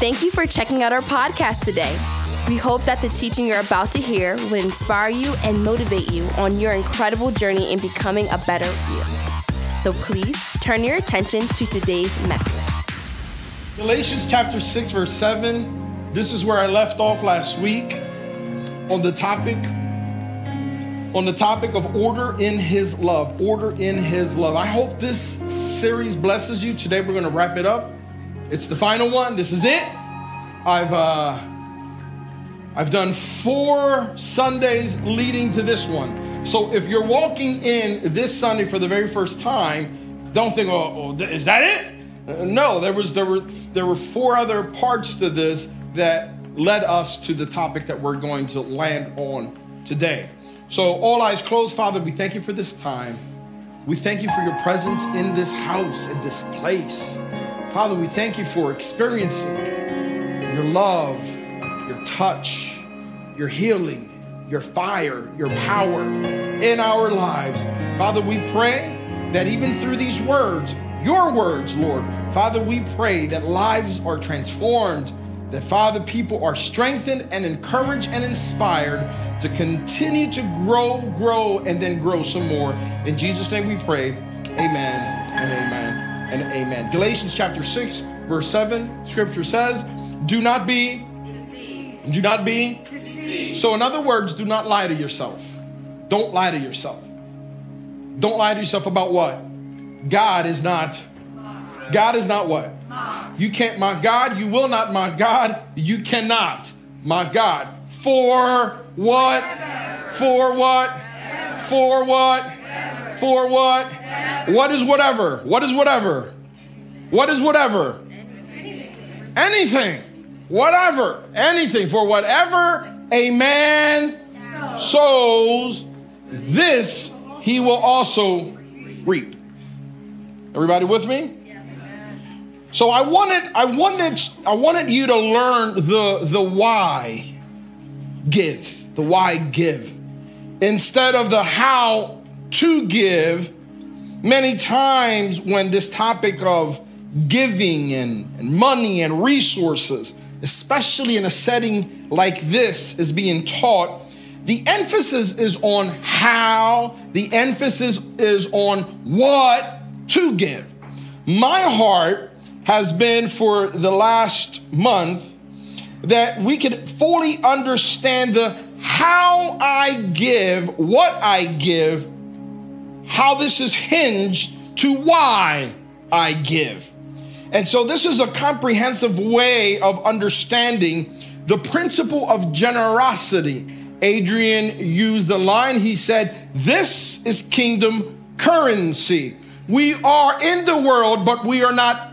Thank you for checking out our podcast today. We hope that the teaching you're about to hear will inspire you and motivate you on your incredible journey in becoming a better you. So please turn your attention to today's message. Galatians chapter 6, verse 7. This is where I left off last week on the topic on the topic of order in his love order in his love i hope this series blesses you today we're going to wrap it up it's the final one. This is it. I've uh i've done four sundays leading to this one. So if you're walking in this sunday for the very first time don't think oh, oh is that it? Uh, no there was there were there were four other parts to this that led us to the topic that we're going to land on today. So, all eyes closed, Father, we thank you for this time. We thank you for your presence in this house, in this place. Father, we thank you for experiencing your love, your touch, your healing, your fire, your power in our lives. Father, we pray that even through these words, your words, Lord, Father, we pray that lives are transformed that Father, people are strengthened and encouraged and inspired to continue to grow, grow, and then grow some more. In Jesus' name we pray. Amen and amen and amen. Galatians chapter 6, verse 7, scripture says, Do not be deceived. Do not be deceived. So, in other words, do not lie to yourself. Don't lie to yourself. Don't lie to yourself about what? God is not. God is not what? You can't, my God, you will not, my God, you cannot, my God. For what? For what? For what? For what? What is whatever? What is whatever? What is whatever? Anything. Whatever. Anything. For whatever a man sows, this he will also reap. Everybody with me? So I wanted, I wanted, I wanted you to learn the, the why give, the why give, instead of the how to give. Many times when this topic of giving and, and money and resources, especially in a setting like this, is being taught, the emphasis is on how, the emphasis is on what to give. My heart has been for the last month that we could fully understand the how I give, what I give, how this is hinged to why I give. And so this is a comprehensive way of understanding the principle of generosity. Adrian used the line, he said, This is kingdom currency. We are in the world, but we are not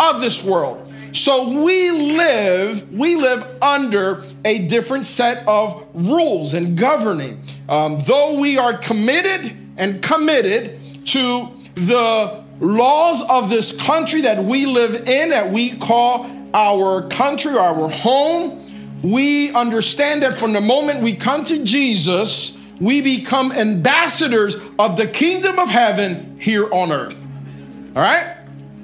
of this world. So we live, we live under a different set of rules and governing. Um, though we are committed and committed to the laws of this country that we live in, that we call our country, our home, we understand that from the moment we come to Jesus, we become ambassadors of the kingdom of heaven here on earth. All right?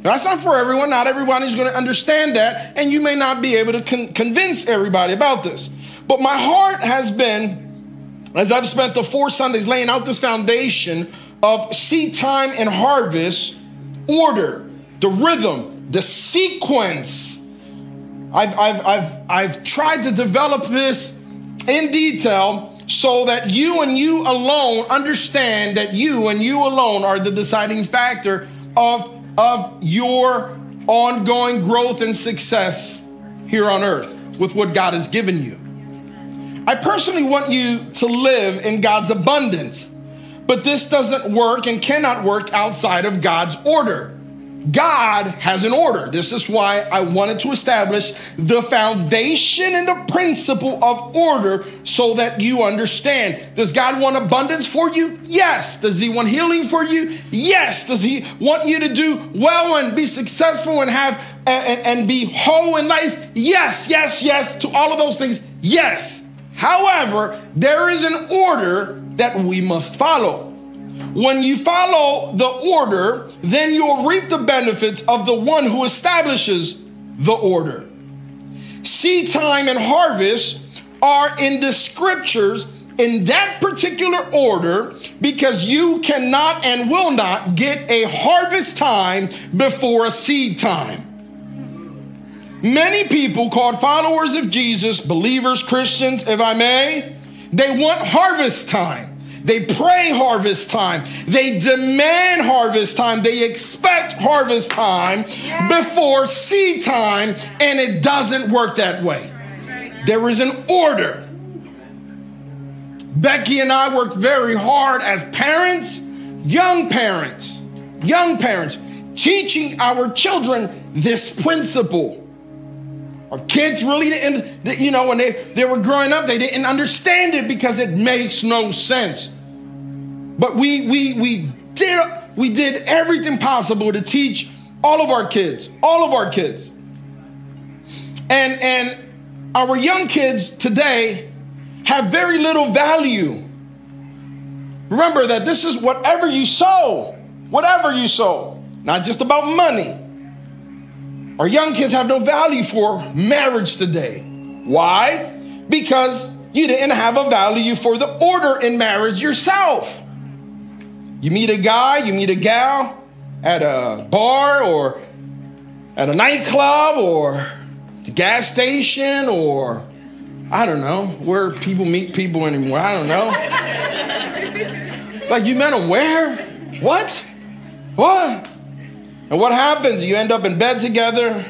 That's not for everyone. Not everyone is going to understand that, and you may not be able to con- convince everybody about this. But my heart has been, as I've spent the four Sundays laying out this foundation of seed time and harvest, order, the rhythm, the sequence. I've, I've, I've, I've tried to develop this in detail so that you and you alone understand that you and you alone are the deciding factor of of your ongoing growth and success here on earth with what God has given you. I personally want you to live in God's abundance, but this doesn't work and cannot work outside of God's order. God has an order. This is why I wanted to establish the foundation and the principle of order so that you understand. Does God want abundance for you? Yes. Does He want healing for you? Yes. Does He want you to do well and be successful and have and, and be whole in life? Yes, yes, yes. To all of those things, yes. However, there is an order that we must follow. When you follow the order, then you'll reap the benefits of the one who establishes the order. seed time and harvest are in the scriptures in that particular order because you cannot and will not get a harvest time before a seed time. Many people called followers of Jesus, believers, Christians, if I may, they want harvest time. They pray harvest time. They demand harvest time. They expect harvest time before seed time, and it doesn't work that way. There is an order. Becky and I worked very hard as parents, young parents, young parents, teaching our children this principle. Our kids really didn't, you know, when they, they were growing up, they didn't understand it because it makes no sense. But we we we did we did everything possible to teach all of our kids, all of our kids. And and our young kids today have very little value. Remember that this is whatever you sow, whatever you sow, not just about money. Our young kids have no value for marriage today. Why? Because you didn't have a value for the order in marriage yourself. You meet a guy, you meet a gal at a bar or at a nightclub or the gas station or I don't know where people meet people anymore. I don't know. It's like you met them where? What? What? And what happens? You end up in bed together,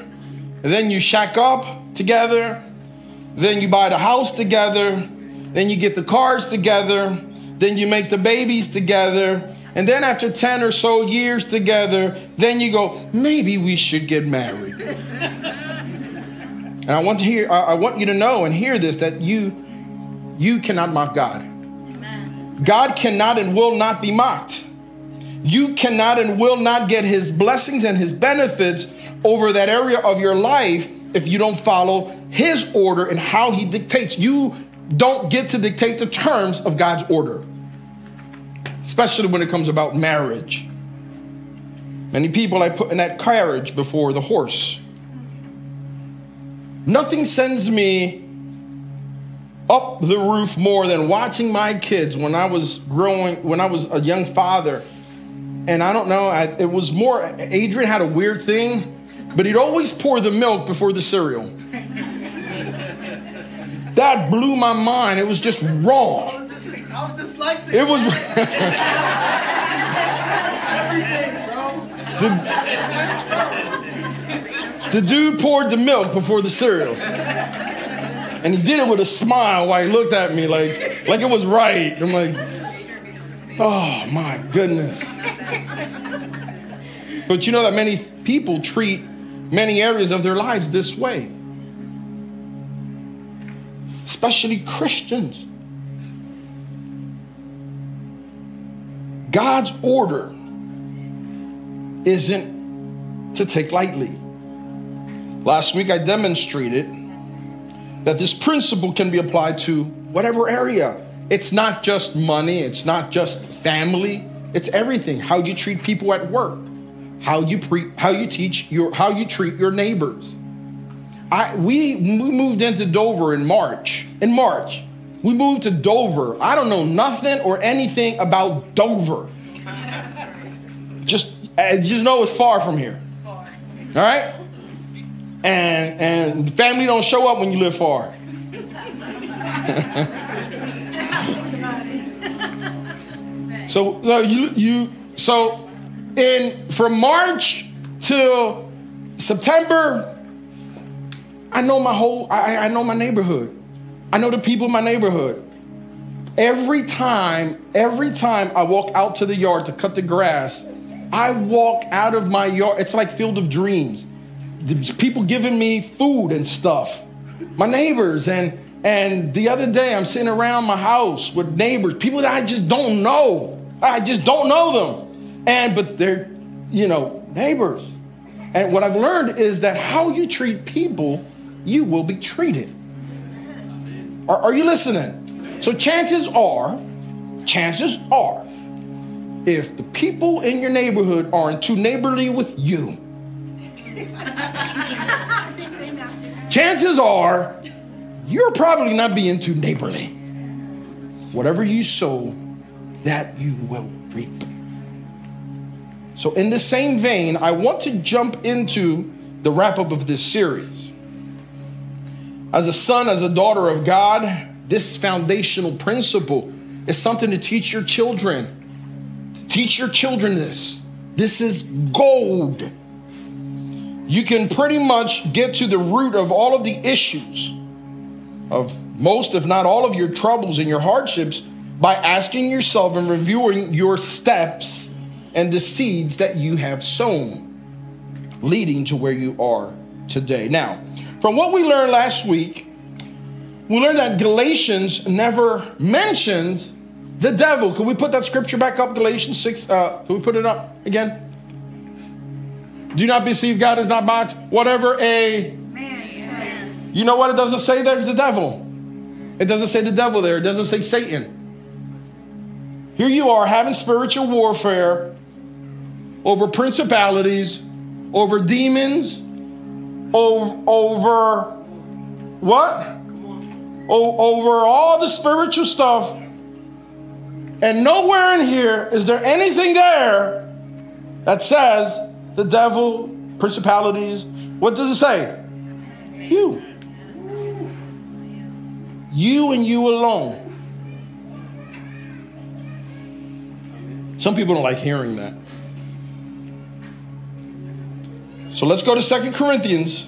and then you shack up together, then you buy the house together, then you get the cars together, then you make the babies together, and then after 10 or so years together, then you go, maybe we should get married. and I want to hear I want you to know and hear this that you you cannot mock God. God cannot and will not be mocked you cannot and will not get his blessings and his benefits over that area of your life if you don't follow his order and how he dictates. You don't get to dictate the terms of God's order, especially when it comes about marriage. Many people I put in that carriage before the horse. Nothing sends me up the roof more than watching my kids when I was growing, when I was a young father and I don't know, I, it was more, Adrian had a weird thing, but he'd always pour the milk before the cereal. That blew my mind. It was just wrong. It was. Everything, bro. The, the dude poured the milk before the cereal. And he did it with a smile while he looked at me like, like it was right. I'm like, Oh my goodness. But you know that many people treat many areas of their lives this way, especially Christians. God's order isn't to take lightly. Last week I demonstrated that this principle can be applied to whatever area it's not just money, it's not just family, it's everything. How you treat people at work, how you pre- how you teach your how you treat your neighbors. I we, we moved into Dover in March. In March, we moved to Dover. I don't know nothing or anything about Dover. just I just know it's far from here. All right? And and family don't show up when you live far. So, so you you so in from March till September, I know my whole I, I know my neighborhood. I know the people in my neighborhood. Every time, every time I walk out to the yard to cut the grass, I walk out of my yard. It's like Field of Dreams. There's people giving me food and stuff. My neighbors and and the other day I'm sitting around my house with neighbors, people that I just don't know. I just don't know them. And but they're, you know, neighbors. And what I've learned is that how you treat people, you will be treated. Are, are you listening? So chances are, chances are, if the people in your neighborhood aren't too neighborly with you, chances are you're probably not being too neighborly. Whatever you sow, that you will reap. So, in the same vein, I want to jump into the wrap up of this series. As a son, as a daughter of God, this foundational principle is something to teach your children. Teach your children this. This is gold. You can pretty much get to the root of all of the issues, of most, if not all, of your troubles and your hardships by asking yourself and reviewing your steps and the seeds that you have sown, leading to where you are today. Now, from what we learned last week, we learned that Galatians never mentioned the devil. Can we put that scripture back up? Galatians 6. Uh, can we put it up again? Do not deceive God is not mocked. Whatever a man You know what it doesn't say there? The devil. It doesn't say the devil there. It doesn't say Satan. Here you are having spiritual warfare over principalities, over demons, over, over what? Over all the spiritual stuff. And nowhere in here is there anything there that says the devil, principalities. What does it say? You. You and you alone. Some people don't like hearing that. So let's go to Second Corinthians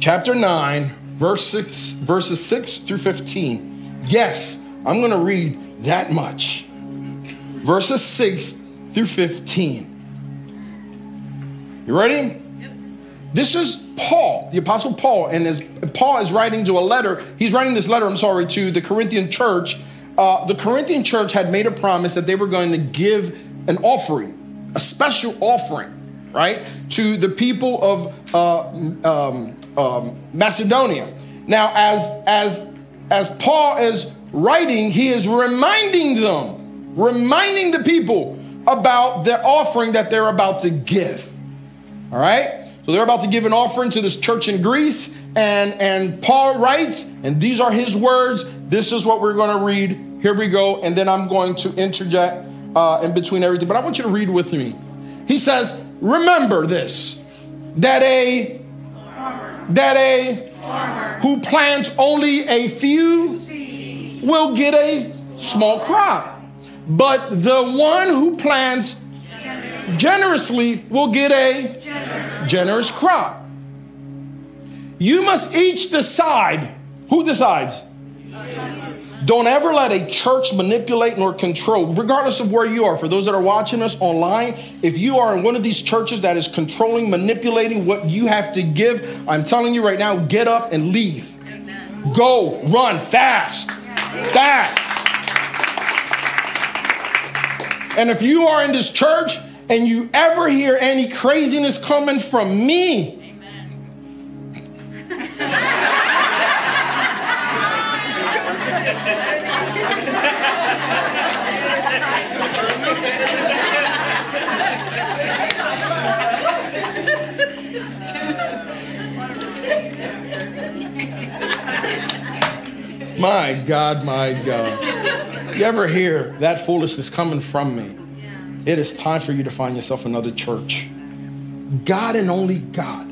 chapter 9, verse 6, verses 6 through 15. Yes, I'm going to read that much verses 6 through 15. You ready? Yep. This is Paul, the Apostle Paul, and as Paul is writing to a letter, he's writing this letter, I'm sorry, to the Corinthian church. Uh, the Corinthian church had made a promise that they were going to give an offering, a special offering, right, to the people of uh, um, um, Macedonia. Now, as as as Paul is writing, he is reminding them reminding the people about their offering that they're about to give. All right? So they're about to give an offering to this church in Greece. And, and Paul writes, and these are his words. This is what we're going to read. Here we go. And then I'm going to interject uh, in between everything. But I want you to read with me. He says, Remember this that a that a who plants only a few will get a small crop. But the one who plants generously will get a generous crop. You must each decide. Who decides? Don't ever let a church manipulate nor control, regardless of where you are. For those that are watching us online, if you are in one of these churches that is controlling, manipulating what you have to give, I'm telling you right now, get up and leave. Go, run fast, fast. And if you are in this church and you ever hear any craziness coming from me, My God, my God. You ever hear that foolishness coming from me? It is time for you to find yourself another church. God and only God.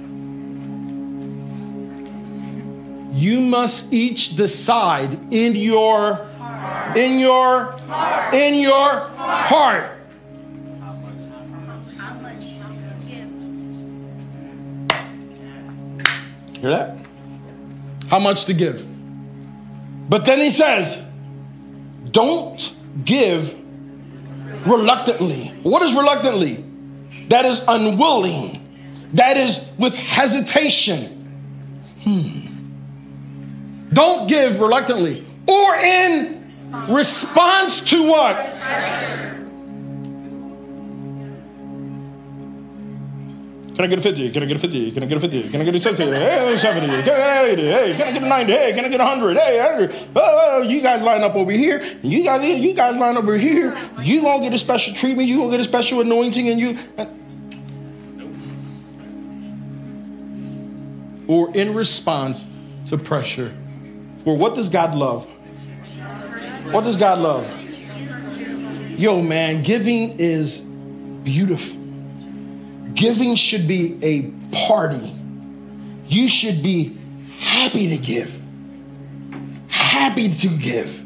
You must each decide in your heart. in your heart. in your heart. Hear that? How much to give? But then he says, don't give reluctantly. What is reluctantly? That is unwilling. That is with hesitation. Hmm. Don't give reluctantly or in response to what? Can I get a 50? Can I get a 50? Can I get a 50? Can I get a 60? Hey, 70. Can I get 80? Hey, can I get a 90? Hey, can I get a 100? Hey, 100. Oh, you guys line up over here. You guys, you guys line up over here. You gonna get a special treatment. You gonna get a special anointing, and you. Uh, or in response to pressure. For what does God love? What does God love? Yo, man, giving is beautiful. Giving should be a party. You should be happy to give. Happy to give.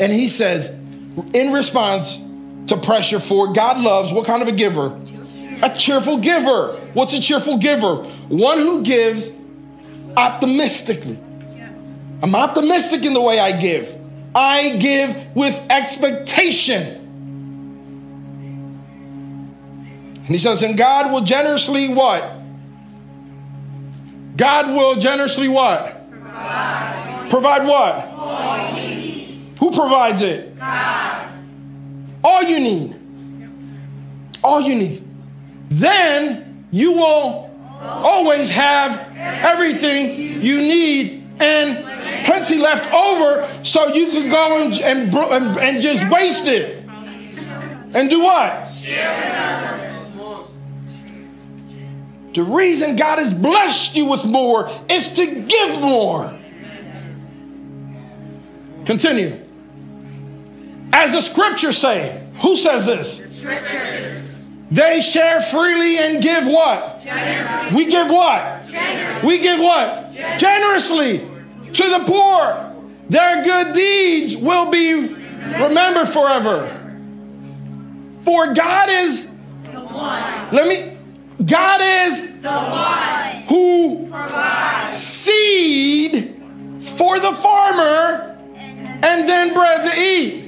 And he says, in response to pressure for God loves what kind of a giver? A cheerful giver. What's a cheerful giver? One who gives optimistically. I'm optimistic in the way I give. I give with expectation. And he says, and God will generously what? God will generously what? Provide, Provide what? Who provides it? God. All you need. All you need. Then you will always have everything you need and plenty left over so you can go and, and, and, just waste it. And do what? The reason God has blessed you with more is to give more. Continue. As the scripture say, who says this? Scripture. They share freely and give what? Generously. We give what? Generously. We give what? Generously. Generously to the poor. Their good deeds will be remembered forever. For God is the one. Let me God is the one who provides seed for the farmer and then bread to eat.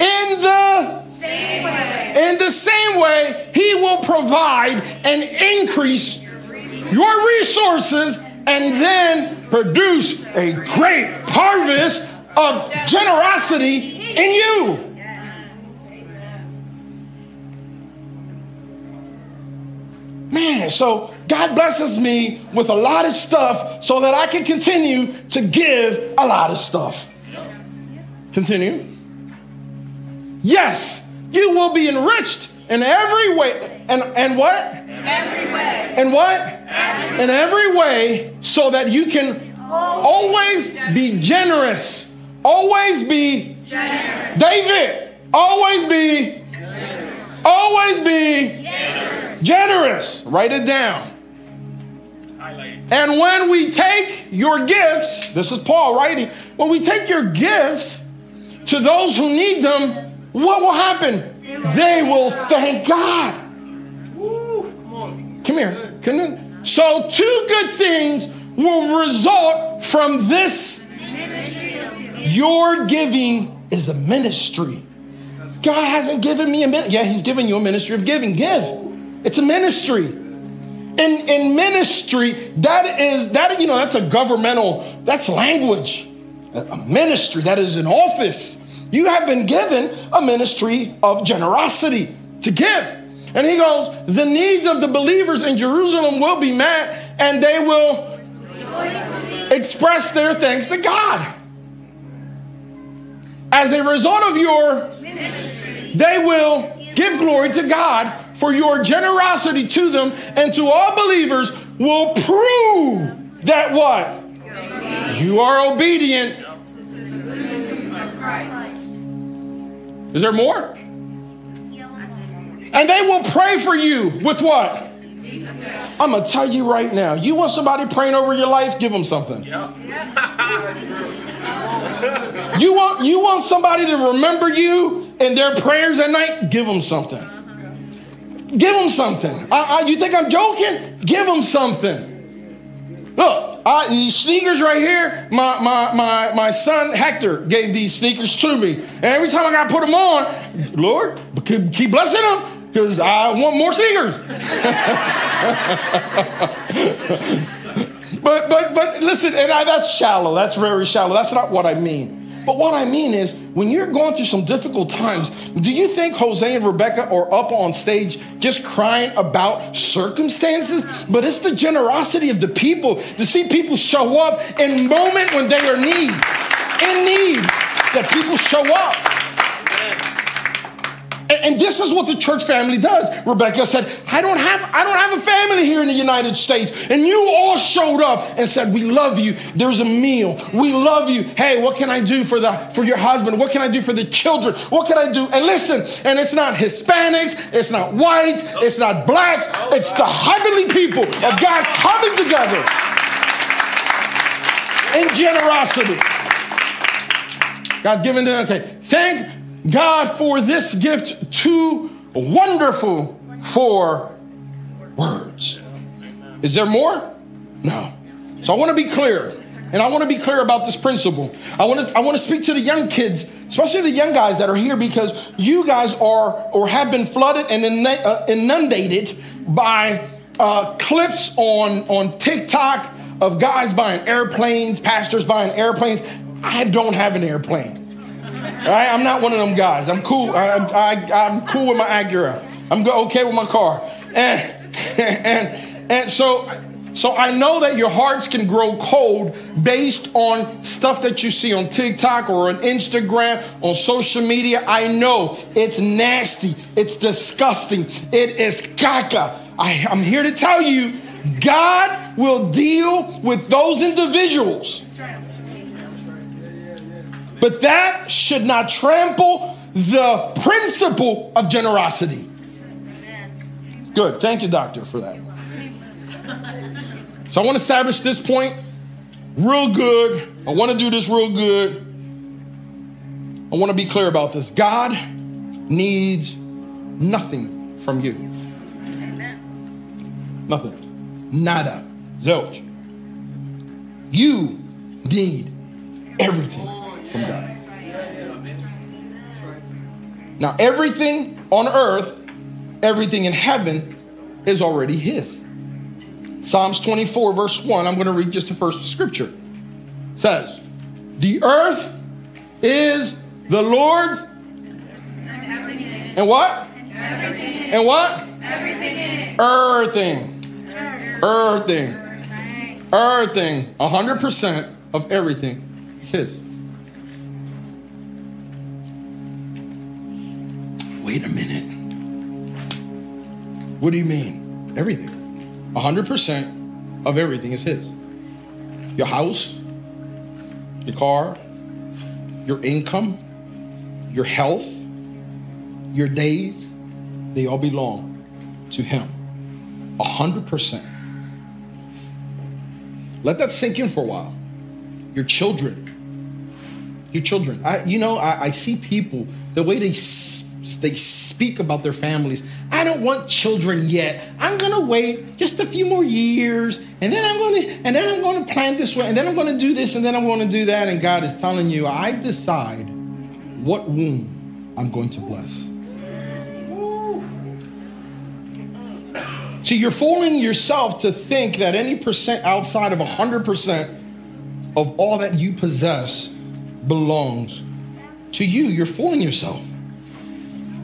In the same way, in the same way, He will provide and increase your resources and then produce a great harvest of generosity in you. Man, so God blesses me with a lot of stuff so that I can continue to give a lot of stuff. Continue. Yes, you will be enriched in every way. And, and what? Every way. And what? Every in every way, so that you can always be generous. Always be generous. David, always be generous. Always be generous. Generous. Write it down. And when we take your gifts, this is Paul writing, when we take your gifts to those who need them, what will happen? They will thank God. Come here. Come So, two good things will result from this. Your giving is a ministry. God hasn't given me a ministry. Yeah, He's given you a ministry of giving. Give. It's a ministry. In, in ministry, that is that you know that's a governmental that's language. A ministry that is an office. You have been given a ministry of generosity to give. And he goes, the needs of the believers in Jerusalem will be met, and they will express their thanks to God. As a result of your ministry, they will give glory to God for your generosity to them and to all believers will prove that what? You are obedient. Is there more? And they will pray for you with what? I'm going to tell you right now. You want somebody praying over your life? Give them something. you want you want somebody to remember you in their prayers at night? Give them something. Give them something. I, I, you think I'm joking? Give them something. Look, I, these sneakers right here, my, my, my, my son Hector gave these sneakers to me. And every time I got to put them on, Lord, keep blessing them because I want more sneakers. but, but, but listen, and I, that's shallow. That's very shallow. That's not what I mean. But what I mean is, when you're going through some difficult times, do you think Jose and Rebecca are up on stage just crying about circumstances? But it's the generosity of the people to see people show up in moment when they are need, in need, that people show up. And this is what the church family does. Rebecca said, I don't have I don't have a family here in the United States. And you all showed up and said, We love you. There's a meal. We love you. Hey, what can I do for the for your husband? What can I do for the children? What can I do? And listen, and it's not Hispanics, it's not whites, it's not blacks, it's the heavenly people of God coming together in generosity. God given them, okay. Thank God for this gift too wonderful for words. Is there more? No. So I want to be clear. And I want to be clear about this principle. I want to I want to speak to the young kids, especially the young guys that are here because you guys are or have been flooded and uh, inundated by uh, clips on on TikTok of guys buying airplanes, pastors buying airplanes. I don't have an airplane. I'm not one of them guys. I'm cool. I, I, I'm cool with my Acura. I'm okay with my car. And, and, and so, so I know that your hearts can grow cold based on stuff that you see on TikTok or on Instagram, on social media. I know it's nasty. It's disgusting. It is caca. I, I'm here to tell you, God will deal with those individuals but that should not trample the principle of generosity. Good. Thank you, doctor, for that. So I want to establish this point real good. I want to do this real good. I want to be clear about this. God needs nothing from you. Nothing. Nada. Zilch. You need everything from. Now, everything on earth, everything in heaven is already His. Psalms 24, verse 1, I'm going to read just the first scripture. says, The earth is the Lord's. And what? Everything. And what? Everything. Earthing. Earthing. Earthing. 100% of everything is His. Wait a minute. What do you mean? Everything. 100% of everything is His. Your house, your car, your income, your health, your days, they all belong to Him. 100%. Let that sink in for a while. Your children. Your children. I, you know, I, I see people, the way they they speak about their families. I don't want children yet. I'm to wait just a few more years and then I'm to and then I'm to plan this way and then I'm to do this and then I'm to do that and God is telling you, I decide what womb I'm going to bless. See, you're fooling yourself to think that any percent outside of 100% of all that you possess belongs to you. You're fooling yourself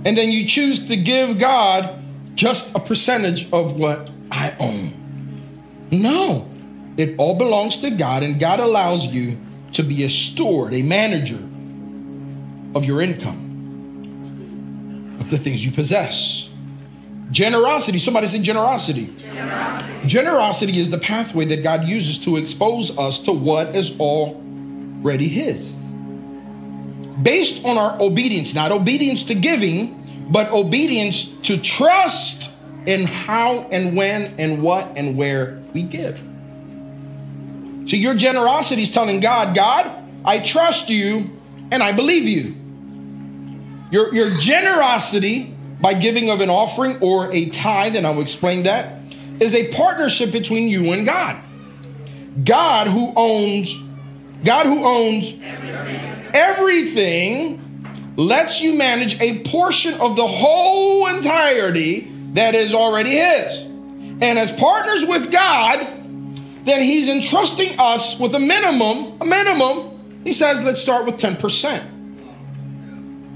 and then you choose to give God just a percentage of what I own. No, it all belongs to God, and God allows you to be a steward, a manager of your income, of the things you possess. Generosity, somebody say generosity. generosity. Generosity is the pathway that God uses to expose us to what is already His based on our obedience, not obedience to giving, but obedience to trust in how and when and what and where we give. So your generosity is telling God, God, I trust you and I believe you. Your, your generosity by giving of an offering or a tithe, and I'll explain that, is a partnership between you and God. God who owns, God who owns everything everything lets you manage a portion of the whole entirety that is already His. And as partners with God, then He's entrusting us with a minimum, a minimum. He says, let's start with 10%.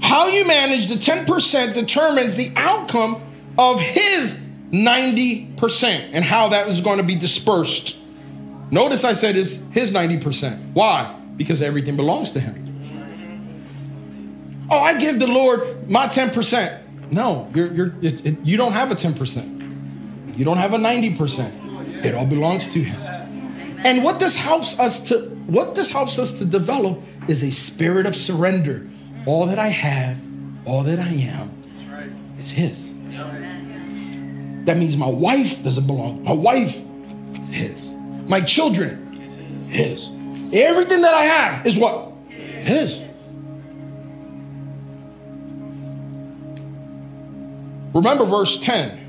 How you manage the 10% determines the outcome of His 90% and how that is going to be dispersed. Notice I said is his 90%. Why? Because everything belongs to him. Oh, I give the Lord my 10%. No, you're, you're, it, you don't have a 10%. You don't have a 90%. It all belongs to him. And what this helps us to what this helps us to develop is a spirit of surrender. All that I have, all that I am is his. That means my wife doesn't belong. My wife is his. My children, his. Everything that I have is what? His. Remember verse 10.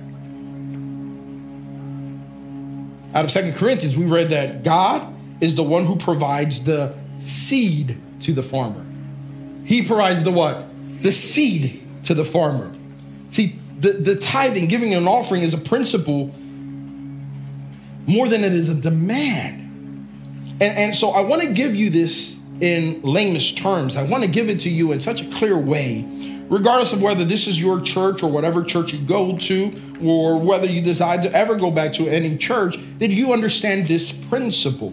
Out of Second Corinthians, we read that God is the one who provides the seed to the farmer. He provides the what? The seed to the farmer. See, the, the tithing, giving an offering is a principle more than it is a demand. And, and so I want to give you this in layman's terms. I want to give it to you in such a clear way, regardless of whether this is your church or whatever church you go to, or whether you decide to ever go back to any church, that you understand this principle.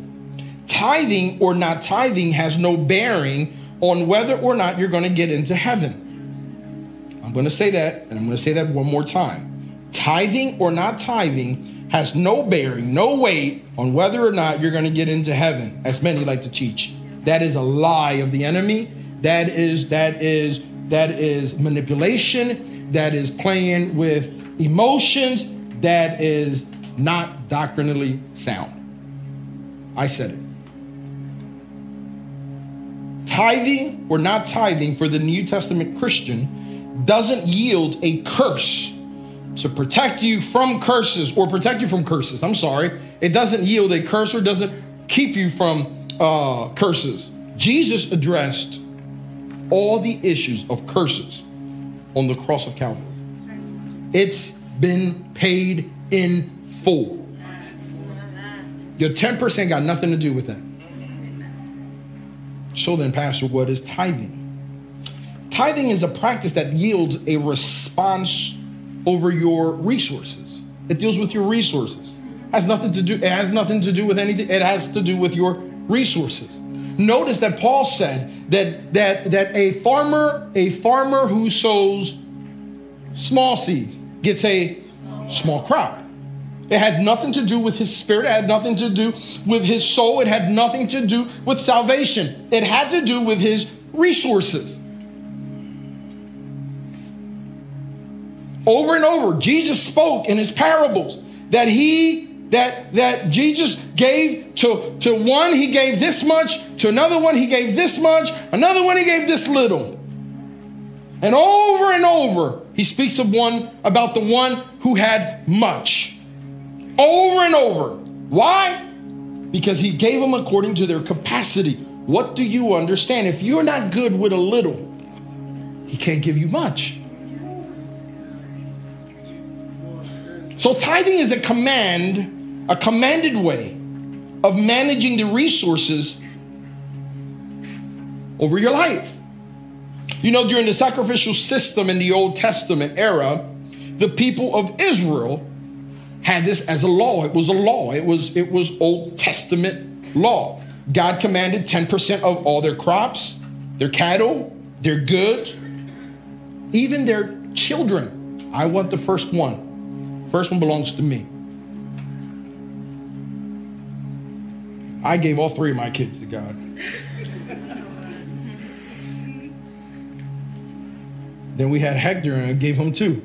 Tithing or not tithing has no bearing on whether or not you're going to get into heaven. I'm going to say that, and I'm going to say that one more time. Tithing or not tithing has no bearing, no weight on whether or not you're going to get into heaven, as many like to teach. That is a lie of the enemy. That is that is that is manipulation. That is playing with emotions. That is not doctrinally sound. I said it. Tithing or not tithing for the New Testament Christian doesn't yield a curse to protect you from curses or protect you from curses. I'm sorry. It doesn't yield a curse or doesn't keep you from uh, curses. Jesus addressed all the issues of curses on the cross of Calvary. It's been paid in full. Your 10% got nothing to do with that. So then, Pastor, what is tithing? Tithing is a practice that yields a response over your resources. It deals with your resources. Has nothing to do, it has nothing to do with anything. It has to do with your resources. Notice that Paul said that that that a farmer, a farmer who sows small seeds gets a small crop. It had nothing to do with his spirit. It had nothing to do with his soul. It had nothing to do with salvation. It had to do with his resources. Over and over, Jesus spoke in his parables that he that that Jesus gave to to one he gave this much, to another one he gave this much, another one he gave this little. And over and over, he speaks of one about the one who had much. Over and over. Why? Because he gave them according to their capacity. What do you understand? If you're not good with a little, he can't give you much. So tithing is a command, a commanded way of managing the resources over your life. You know, during the sacrificial system in the Old Testament era, the people of Israel had this as a law. It was a law. It was it was Old Testament law. God commanded 10% of all their crops, their cattle, their goods, even their children. I want the first one. First one belongs to me. I gave all three of my kids to God. then we had Hector and I gave him two.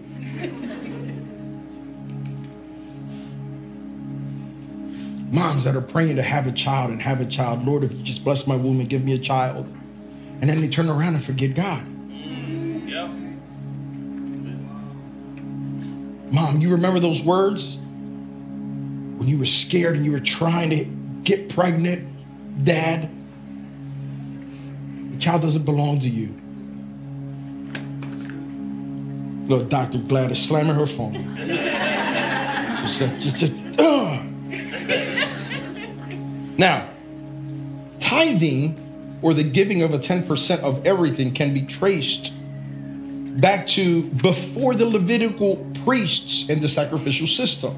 Moms that are praying to have a child and have a child. Lord, if you just bless my womb and give me a child. And then they turn around and forget God. Mom, you remember those words? When you were scared and you were trying to get pregnant, dad, the child doesn't belong to you. Little Dr. Gladys slamming her phone. She said. Now, tithing or the giving of a 10% of everything can be traced back to before the Levitical priests and the sacrificial system.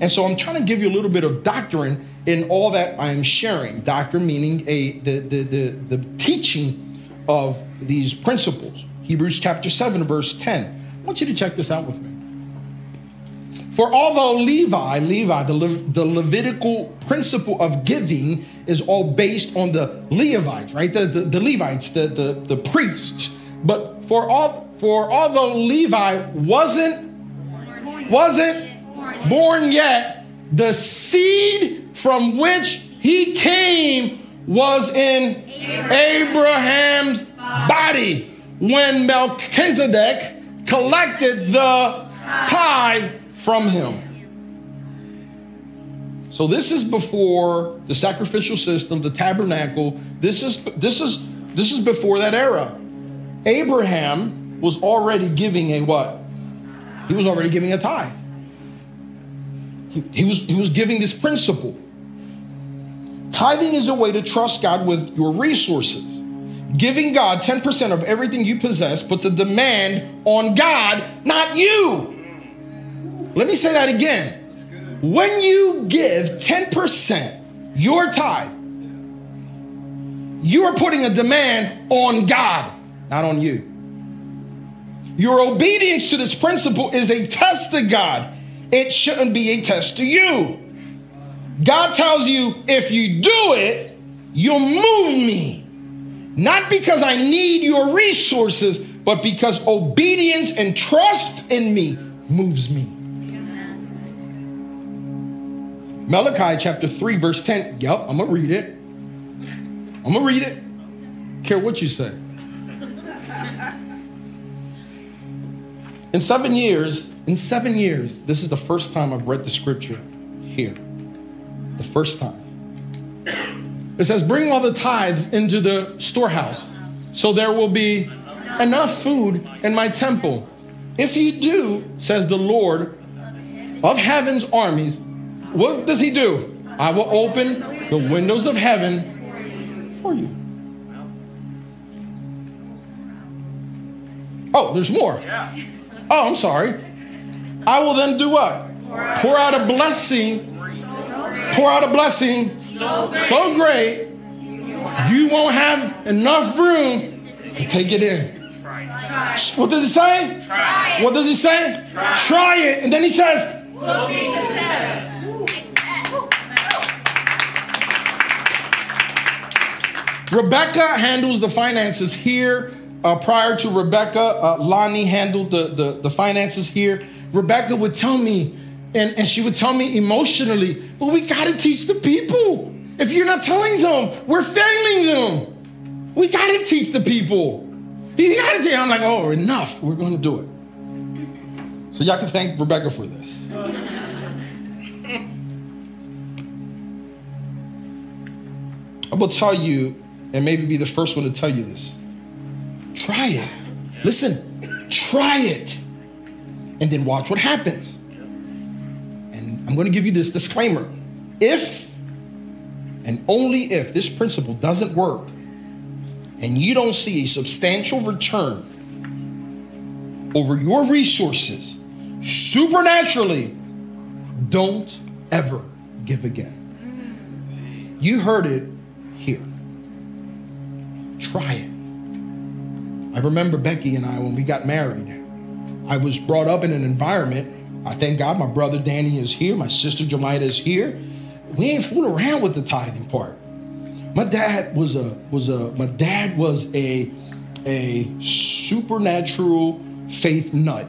And so I'm trying to give you a little bit of doctrine in all that I'm sharing. Doctrine meaning a the the the, the teaching of these principles. Hebrews chapter 7, verse 10. I want you to check this out with me. For although Levi, Levi, the, Le- the Levitical principle of giving is all based on the Levites, right? The, the, the Levites, the, the, the priests. But for all for although Levi wasn't wasn't born yet, the seed from which he came was in Abraham's body when Melchizedek collected the tithe from him. So this is before the sacrificial system, the tabernacle. This is this is this is before that era. Abraham was already giving a what? He was already giving a tithe. He, was he was giving this principle. Tithing is a way to trust God with your resources. Giving God 10% of everything you possess puts a demand on God, not you. Let me say that again. When you give 10% your tithe, you are putting a demand on God, not on you. Your obedience to this principle is a test to God. It shouldn't be a test to you. God tells you if you do it, you'll move me. Not because I need your resources, but because obedience and trust in me moves me. Malachi chapter 3, verse 10. Yep, I'm gonna read it. I'm gonna read it. Care what you say. In seven years, in seven years, this is the first time I've read the scripture here. The first time. It says, Bring all the tithes into the storehouse, so there will be enough food in my temple. If you do, says the Lord of heaven's armies, what does he do? I will open the windows of heaven for you. Oh, there's more. Oh, I'm sorry. I will then do what? Pour out a blessing. Pour out a blessing so great you won't have enough room to take it in. What does he say? Try it. What does he say? Try it. And then he says, Rebecca handles the finances here. Uh, prior to Rebecca, uh, Lonnie handled the, the, the, finances here. Rebecca would tell me, and, and she would tell me emotionally, but we got to teach the people. If you're not telling them, we're failing them. We got to teach the people. You got to tell I'm like, oh, enough. We're to do it. So y'all can thank Rebecca for this. I will tell you and maybe be the first one to tell you this. Try it. Listen, try it. And then watch what happens. And I'm going to give you this disclaimer. If and only if this principle doesn't work and you don't see a substantial return over your resources supernaturally, don't ever give again. You heard it here. Try it. I remember Becky and I, when we got married, I was brought up in an environment. I thank God my brother Danny is here, my sister Jemida is here. We ain't fooling around with the tithing part. My dad was a was a my dad was a a supernatural faith nut.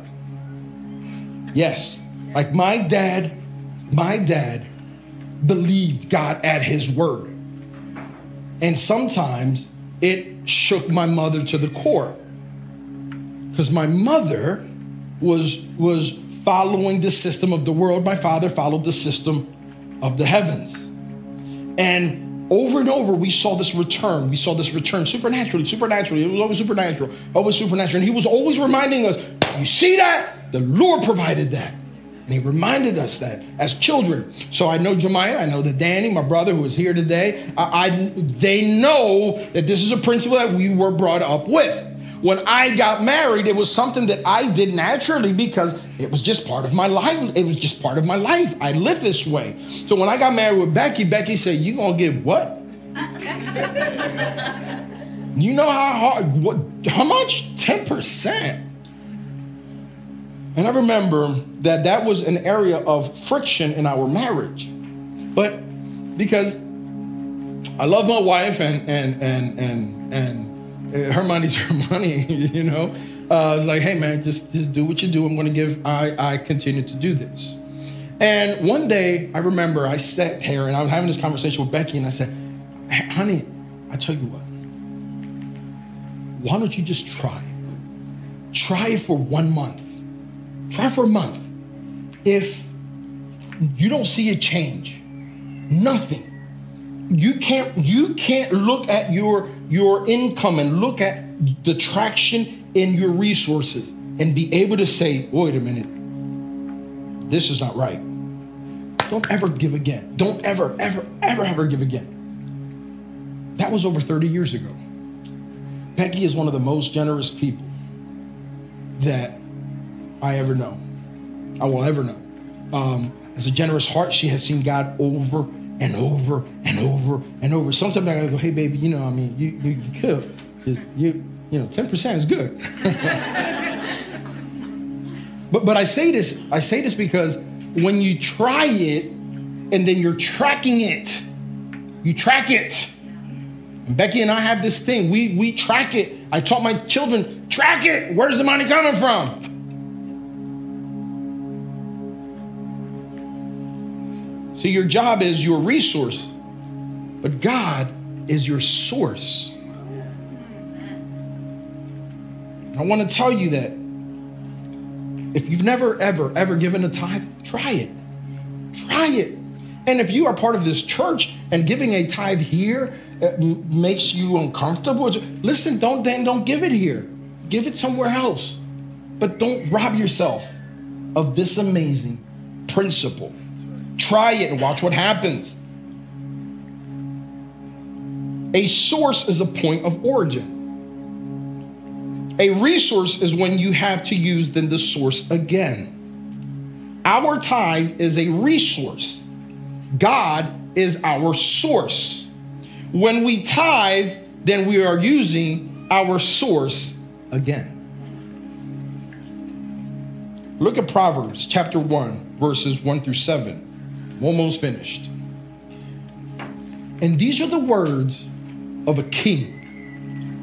Yes, like my dad, my dad believed God at his word. And sometimes it shook my mother to the core because my mother was was following the system of the world. My father followed the system of the heavens. And over and over we saw this return. We saw this return supernaturally supernaturally. It was always supernatural always supernatural. And he was always reminding us you see that? The lord provided that. And he reminded us that as children. So I know Jemiah, I know that Danny, my brother who is here today, I, I, they know that this is a principle that we were brought up with. When I got married, it was something that I did naturally because it was just part of my life. It was just part of my life. I lived this way. So when I got married with Becky, Becky said, You gonna give what? you know how hard what how much? 10%. And I remember that that was an area of friction in our marriage. But because I love my wife and and and and and her money's her money, you know. Uh, I was like, hey man, just just do what you do. I'm going to give. I I continue to do this. And one day, I remember I sat here and I was having this conversation with Becky, and I said, honey, I tell you what, why don't you just try? Try it for one month. Try for a month. If you don't see a change, nothing. You can't you can't look at your your income and look at the traction in your resources and be able to say, wait a minute, this is not right. Don't ever give again. Don't ever, ever, ever, ever give again. That was over 30 years ago. Becky is one of the most generous people that I ever know. I will ever know. Um, as a generous heart, she has seen God over and over and over and over. Sometimes I gotta go, hey baby, you know, I mean, you you, you could. Just you, you know, 10% is good. but but I say this, I say this because when you try it and then you're tracking it, you track it. And Becky and I have this thing. We we track it. I taught my children, track it. Where's the money coming from? So your job is your resource, but God is your source. I want to tell you that if you've never, ever, ever given a tithe, try it. Try it. And if you are part of this church and giving a tithe here makes you uncomfortable, listen, don't then don't give it here. Give it somewhere else. But don't rob yourself of this amazing principle. Try it and watch what happens. A source is a point of origin. A resource is when you have to use then the source again. Our tithe is a resource. God is our source. When we tithe, then we are using our source again. Look at Proverbs chapter 1, verses 1 through 7. Almost finished. And these are the words of a king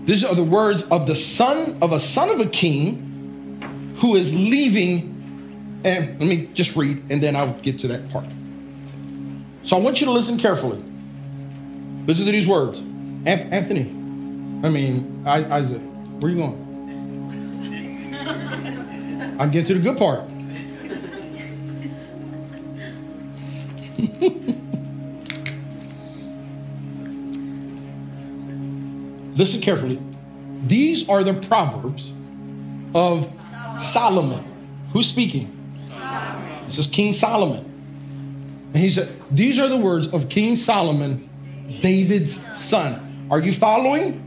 these are the words of the son of a son of a king who is leaving. And let me just read, and then I'll get to that part. So I want you to listen carefully. Listen to these words. Anthony, I mean, Isaac, where are you going? I'm getting to the good part. Listen carefully. These are the Proverbs of Solomon. Who's speaking? This is King Solomon. And he said, These are the words of King Solomon, David's son. Are you following?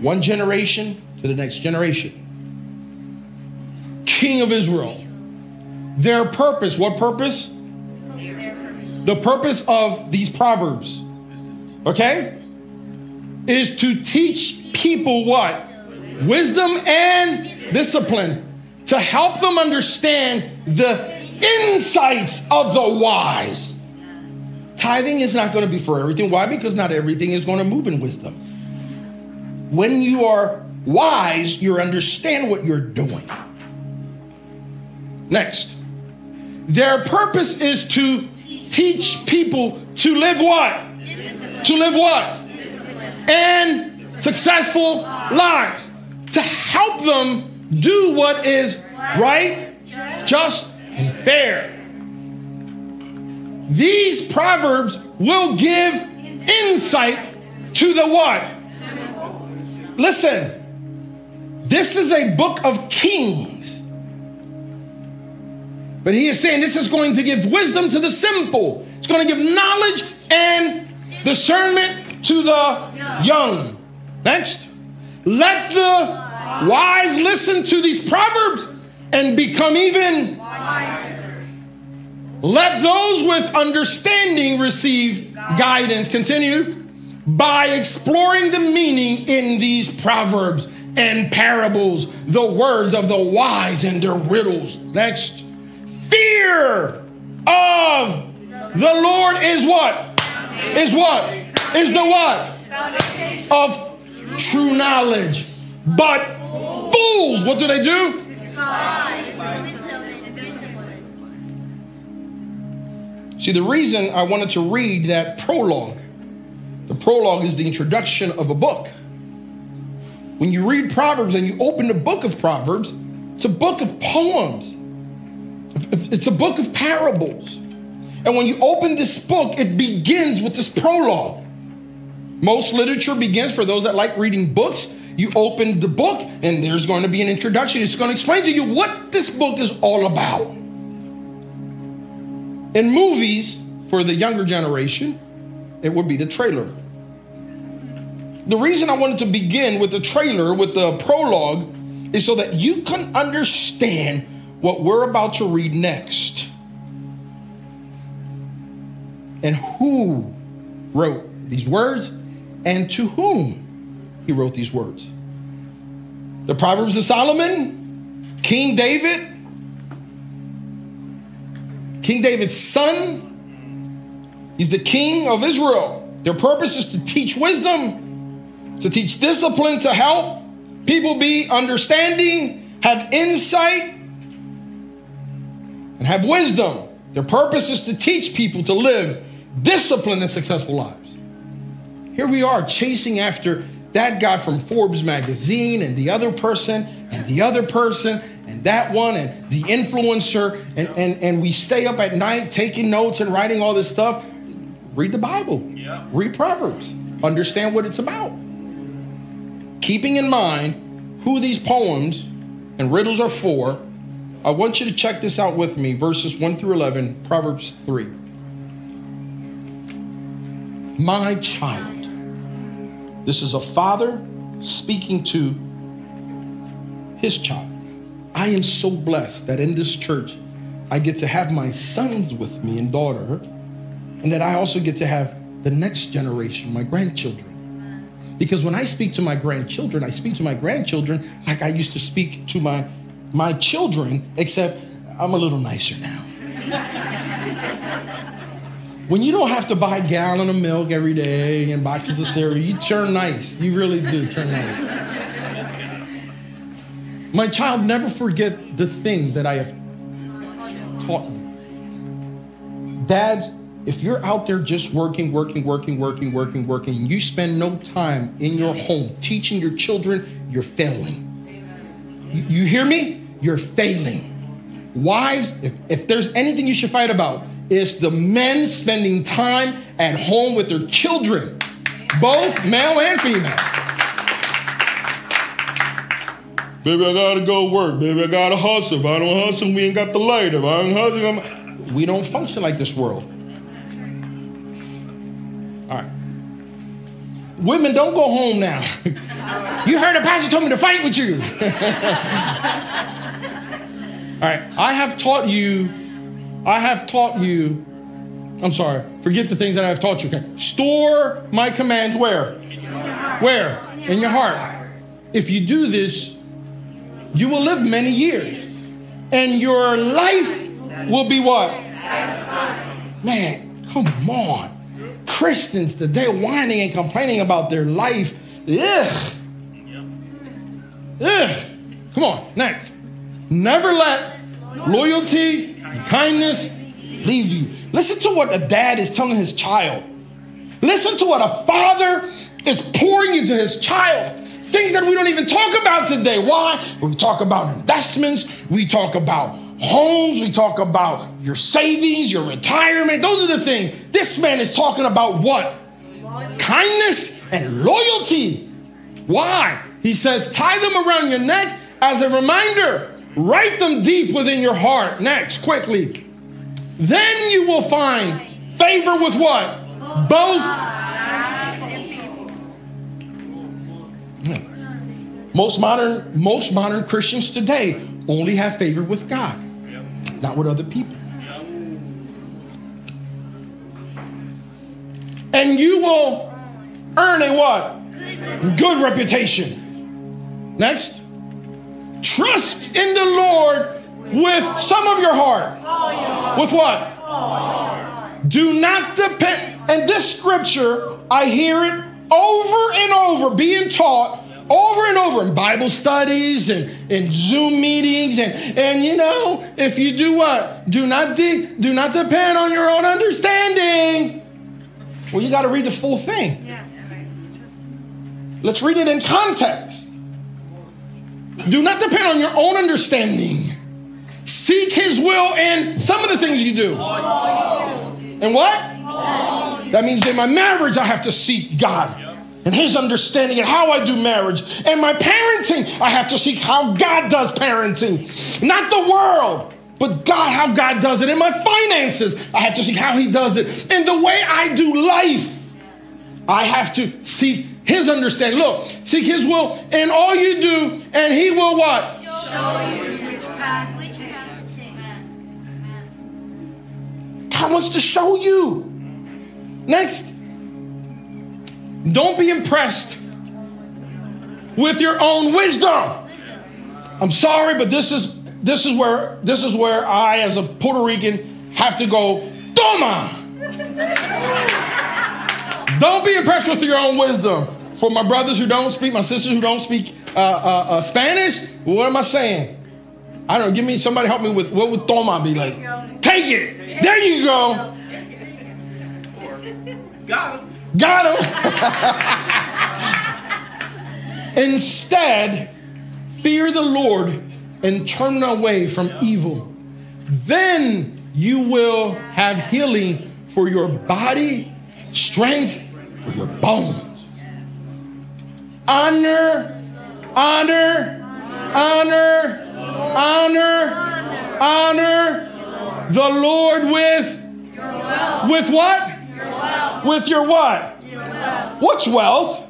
One generation to the next generation. King of Israel. Their purpose, what purpose? The purpose of these Proverbs, okay? is to teach people what? Wisdom and discipline to help them understand the insights of the wise. Tithing is not going to be for everything. Why? Because not everything is going to move in wisdom. When you are wise, you understand what you're doing. Next, their purpose is to teach people to live what? To live what? and successful lives to help them do what is right, just, and fair. These proverbs will give insight to the what? Listen, this is a book of kings. But he is saying this is going to give wisdom to the simple. It's going to give knowledge and discernment to the young. Next. Let the wise listen to these proverbs and become even wiser. Let those with understanding receive guidance. Continue. By exploring the meaning in these proverbs. and parables, the words of the wise and their riddles. Next, fear of the Lord is what? Is what? Is the what? Of true knowledge. But fools, what do they do? See, the reason I wanted to read that prologue, the prologue is the introduction of a book. When you read Proverbs and you open the book of Proverbs, it's a book of poems, it's a book of parables. And when you open this book, it begins with this prologue. Most literature begins for those that like reading books. You open the book, and there's going to be an introduction. It's going to explain to you what this book is all about. In movies, for the younger generation, it would be the trailer. The reason I wanted to begin with the trailer, with the prologue, is so that you can understand what we're about to read next and who wrote these words and to whom he wrote these words. The Proverbs of Solomon, King David, King David's son, he's the king of Israel. Their purpose is to teach wisdom, to teach discipline, to help people be understanding, have insight, and have wisdom. Their purpose is to teach people to live disciplined and successful lives. Here we are chasing after that guy from Forbes magazine and the other person and the other person and that one and the influencer and, and, and we stay up at night taking notes and writing all this stuff. Read the Bible. Yeah. Read Proverbs. Understand what it's about. Keeping in mind who these poems and riddles are for, I want you to check this out with me verses 1 through 11, Proverbs 3 my child. This is a father speaking to his child. I am so blessed that in this church, I get to have my sons with me and daughter, and that I also get to have the next generation, my grandchildren. Because when I speak to my grandchildren, I speak to my grandchildren like I used to speak to my, my children, except I'm a little nicer now. When you don't have to buy a gallon of milk every day and boxes of cereal, you turn nice. You really do turn nice. My child, never forget the things that I have taught you. Dads, if you're out there just working, working, working, working, working, working, you spend no time in your home teaching your children, you're failing. You, you hear me? You're failing. Wives, if, if there's anything you should fight about, is the men spending time at home with their children, both male and female. Baby, I gotta go work. Baby, I gotta hustle. If I don't hustle, we ain't got the light. If I don't hustle, I'm... we don't function like this world. All right. Women, don't go home now. you heard the pastor told me to fight with you. All right. I have taught you I have taught you, I'm sorry, forget the things that I have taught you. Okay? Store my commands where? Where? In your heart. If you do this, you will live many years. And your life will be what? Man, come on. Christians today whining and complaining about their life. Ugh. Ugh. Come on, next. Never let loyalty, and kindness leave you. Listen to what a dad is telling his child. Listen to what a father is pouring into his child. Things that we don't even talk about today. Why? We talk about investments, we talk about homes, we talk about your savings, your retirement. Those are the things. This man is talking about what? Kindness and loyalty. Why? He says, tie them around your neck as a reminder Write them deep within your heart. Next, quickly. Then you will find favor with what? Both. Most modern, most modern Christians today only have favor with God, not with other people. And you will earn a what? Good reputation. Next. Trust in the Lord with some of your heart. With what? Do not depend. And this scripture, I hear it over and over being taught over and over in Bible studies and in Zoom meetings. And, and you know, if you do what? Do not, de- do not depend on your own understanding. Well, you got to read the full thing. Let's read it in context. Do not depend on your own understanding. Seek his will in some of the things you do. And what? That means in my marriage, I have to seek God and his understanding and how I do marriage. And my parenting, I have to seek how God does parenting, not the world. But God, how God does it. In my finances, I have to seek how He does it. In the way I do life, I have to seek His understanding. Look, seek His will in all you do, and He will what? Show you which path to take. God wants to show you. Next. Don't be impressed with your own wisdom. I'm sorry, but this is this is where this is where I, as a Puerto Rican, have to go. Toma. Don't be impressed with your own wisdom. For my brothers who don't speak, my sisters who don't speak uh, uh, uh, Spanish, what am I saying? I don't know. Give me somebody help me with what would toma be like? Take it. There you go. Got him. Got him. Instead, fear the Lord and turn away from evil. Then you will have healing for your body, strength for your bones. Honor, honor, honor, honor, honor the Lord with with what? With your what? What's wealth?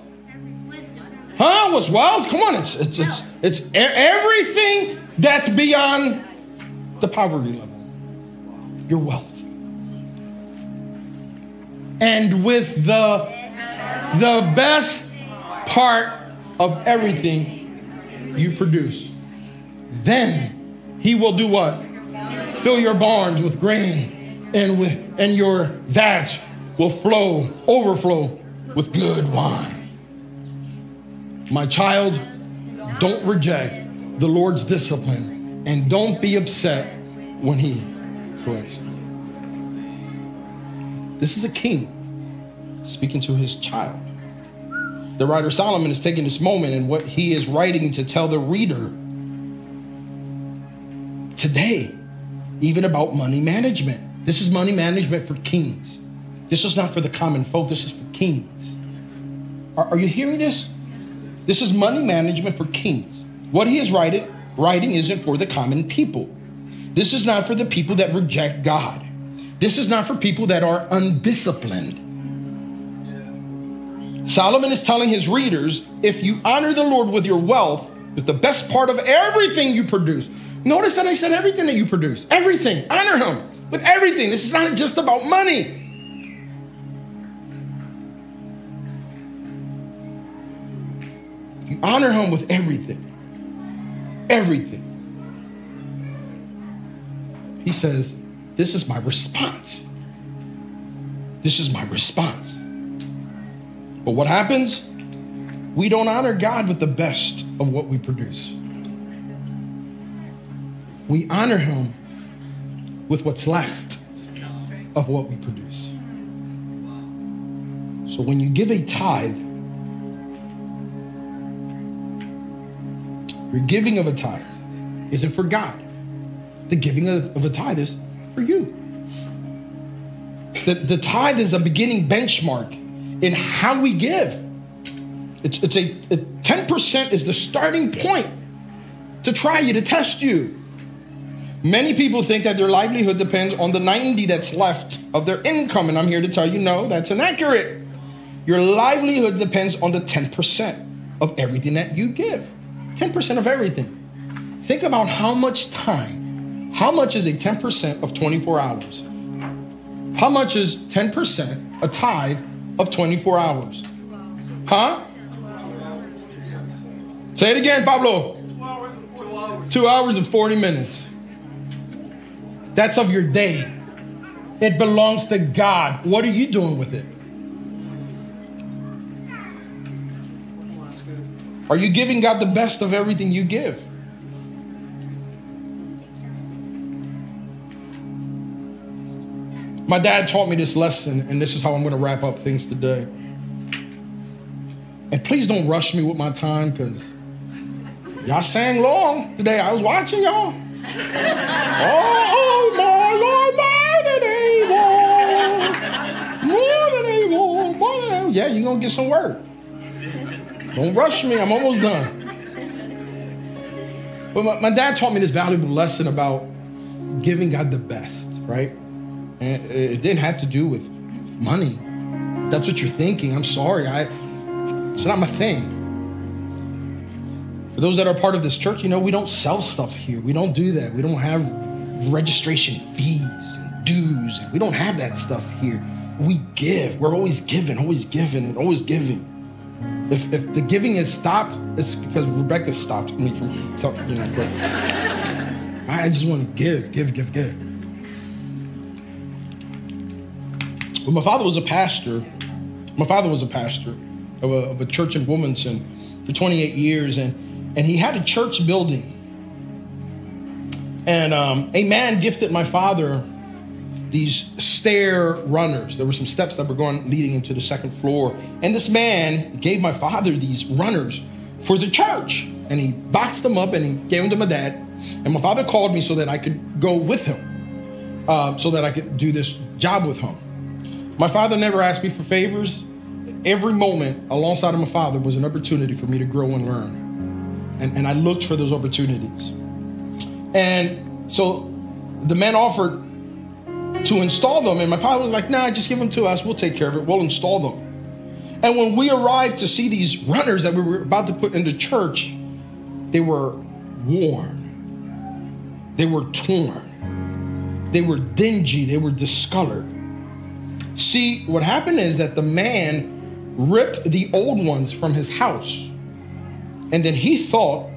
Huh? What's wealth? Come on, it's it's it's it's everything that's beyond the poverty level. Your wealth. And with the the best part of everything you produce. Then he will do what? Fill your barns with grain and with and your vats will flow, overflow with good wine. My child, don't reject the Lord's discipline and don't be upset when He corrects. This is a king speaking to his child. The writer Solomon is taking this moment and what he is writing to tell the reader today, even about money management. This is money management for kings. This is not for the common folk, this is for kings. Are, are you hearing this? This is money management for kings. What he is writing, writing isn't for the common people. This is not for the people that reject God. This is not for people that are undisciplined. Solomon is telling his readers if you honor the Lord with your wealth, with the best part of everything you produce. Notice that I said everything that you produce, everything. Honor him with everything. This is not just about money. You honor him with everything. Everything. He says, This is my response. This is my response. But what happens? We don't honor God with the best of what we produce. We honor Him with what's left of what we produce. So when you give a tithe, your giving of a tithe isn't for God. The giving of, of a tithe is for you. The, the tithe is a beginning benchmark in how we give. It's, it's a, a 10% is the starting point to try you, to test you. Many people think that their livelihood depends on the 90 that's left of their income. And I'm here to tell you, no, that's inaccurate. Your livelihood depends on the 10% of everything that you give. 10% of everything. Think about how much time, how much is a 10% of 24 hours? How much is 10% a tithe of 24 hours? Huh? Say it again, Pablo. Two hours and 40 Two hours and 40 minutes. That's of your day. It belongs to God. What are you doing with it? Are you giving God the best of everything you give? My dad taught me this lesson, and this is how I'm going to wrap up things today. And please don't rush me with my time because y'all sang long today. I was watching y'all. oh, oh my Lord, more than able. More than able. More. Yeah, you're going to get some work. Don't rush me. I'm almost done. But my, my dad taught me this valuable lesson about giving God the best, right? And it didn't have to do with money. that's what you're thinking. I'm sorry. I it's not my thing. For those that are part of this church, you know, we don't sell stuff here. We don't do that. We don't have registration fees and dues. We don't have that stuff here. We give. We're always giving, always giving, and always giving. If, if the giving has stopped, it's because Rebecca stopped me from talking, you know, but I just want to give, give, give, give. But my father was a pastor. My father was a pastor of a, of a church in Wilmington for 28 years, and, and he had a church building. And um, a man gifted my father these stair runners. There were some steps that were going leading into the second floor. And this man gave my father these runners for the church. And he boxed them up and he gave them to my dad. And my father called me so that I could go with him, uh, so that I could do this job with him. My father never asked me for favors. Every moment alongside of my father was an opportunity for me to grow and learn. And, and I looked for those opportunities. And so the man offered to install them. And my father was like, nah, just give them to us. We'll take care of it. We'll install them. And when we arrived to see these runners that we were about to put into church, they were worn, they were torn, they were dingy, they were discolored. See, what happened is that the man ripped the old ones from his house. And then he thought,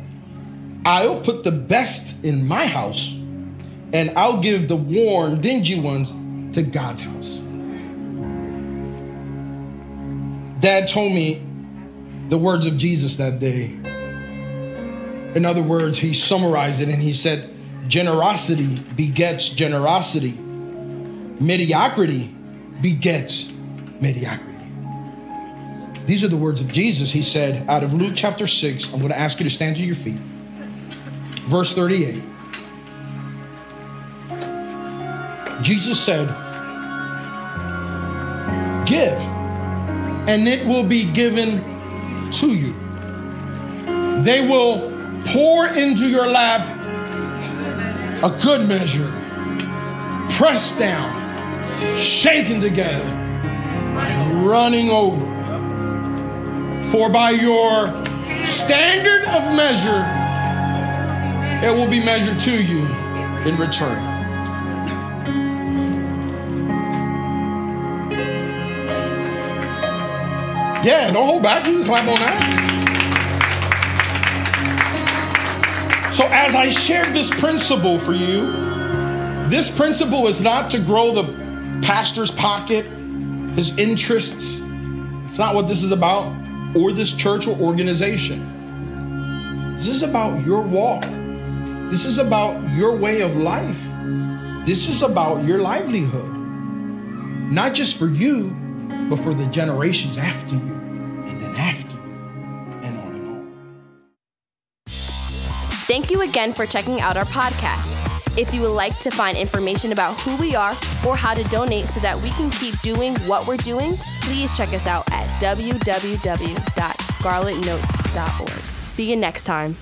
I'll put the best in my house and I'll give the worn, dingy ones to God's house. Dad told me the words of Jesus that day. In other words, he summarized it and he said, Generosity begets generosity, mediocrity begets mediocrity. These are the words of Jesus. He said, out of Luke chapter 6, I'm going to ask you to stand to your feet. Verse 38. Jesus said, Give, and it will be given to you. They will pour into your lap a good measure, pressed down shaken together, and running over. For by your standard of measure, it will be measured to you in return. Yeah, don't hold back. You can clap on that. So, as I shared this principle for you, this principle is not to grow the pastor's pocket, his interests. It's not what this is about, or this church or organization. This is about your walk. This is about your way of life. This is about your livelihood. Not just for you, but for the generations after you, and then after and on and on. Thank you again for checking out our podcast. If you would like to find information about who we are or how to donate so that we can keep doing what we're doing, please check us out at www.scarletnote.org. See you next time.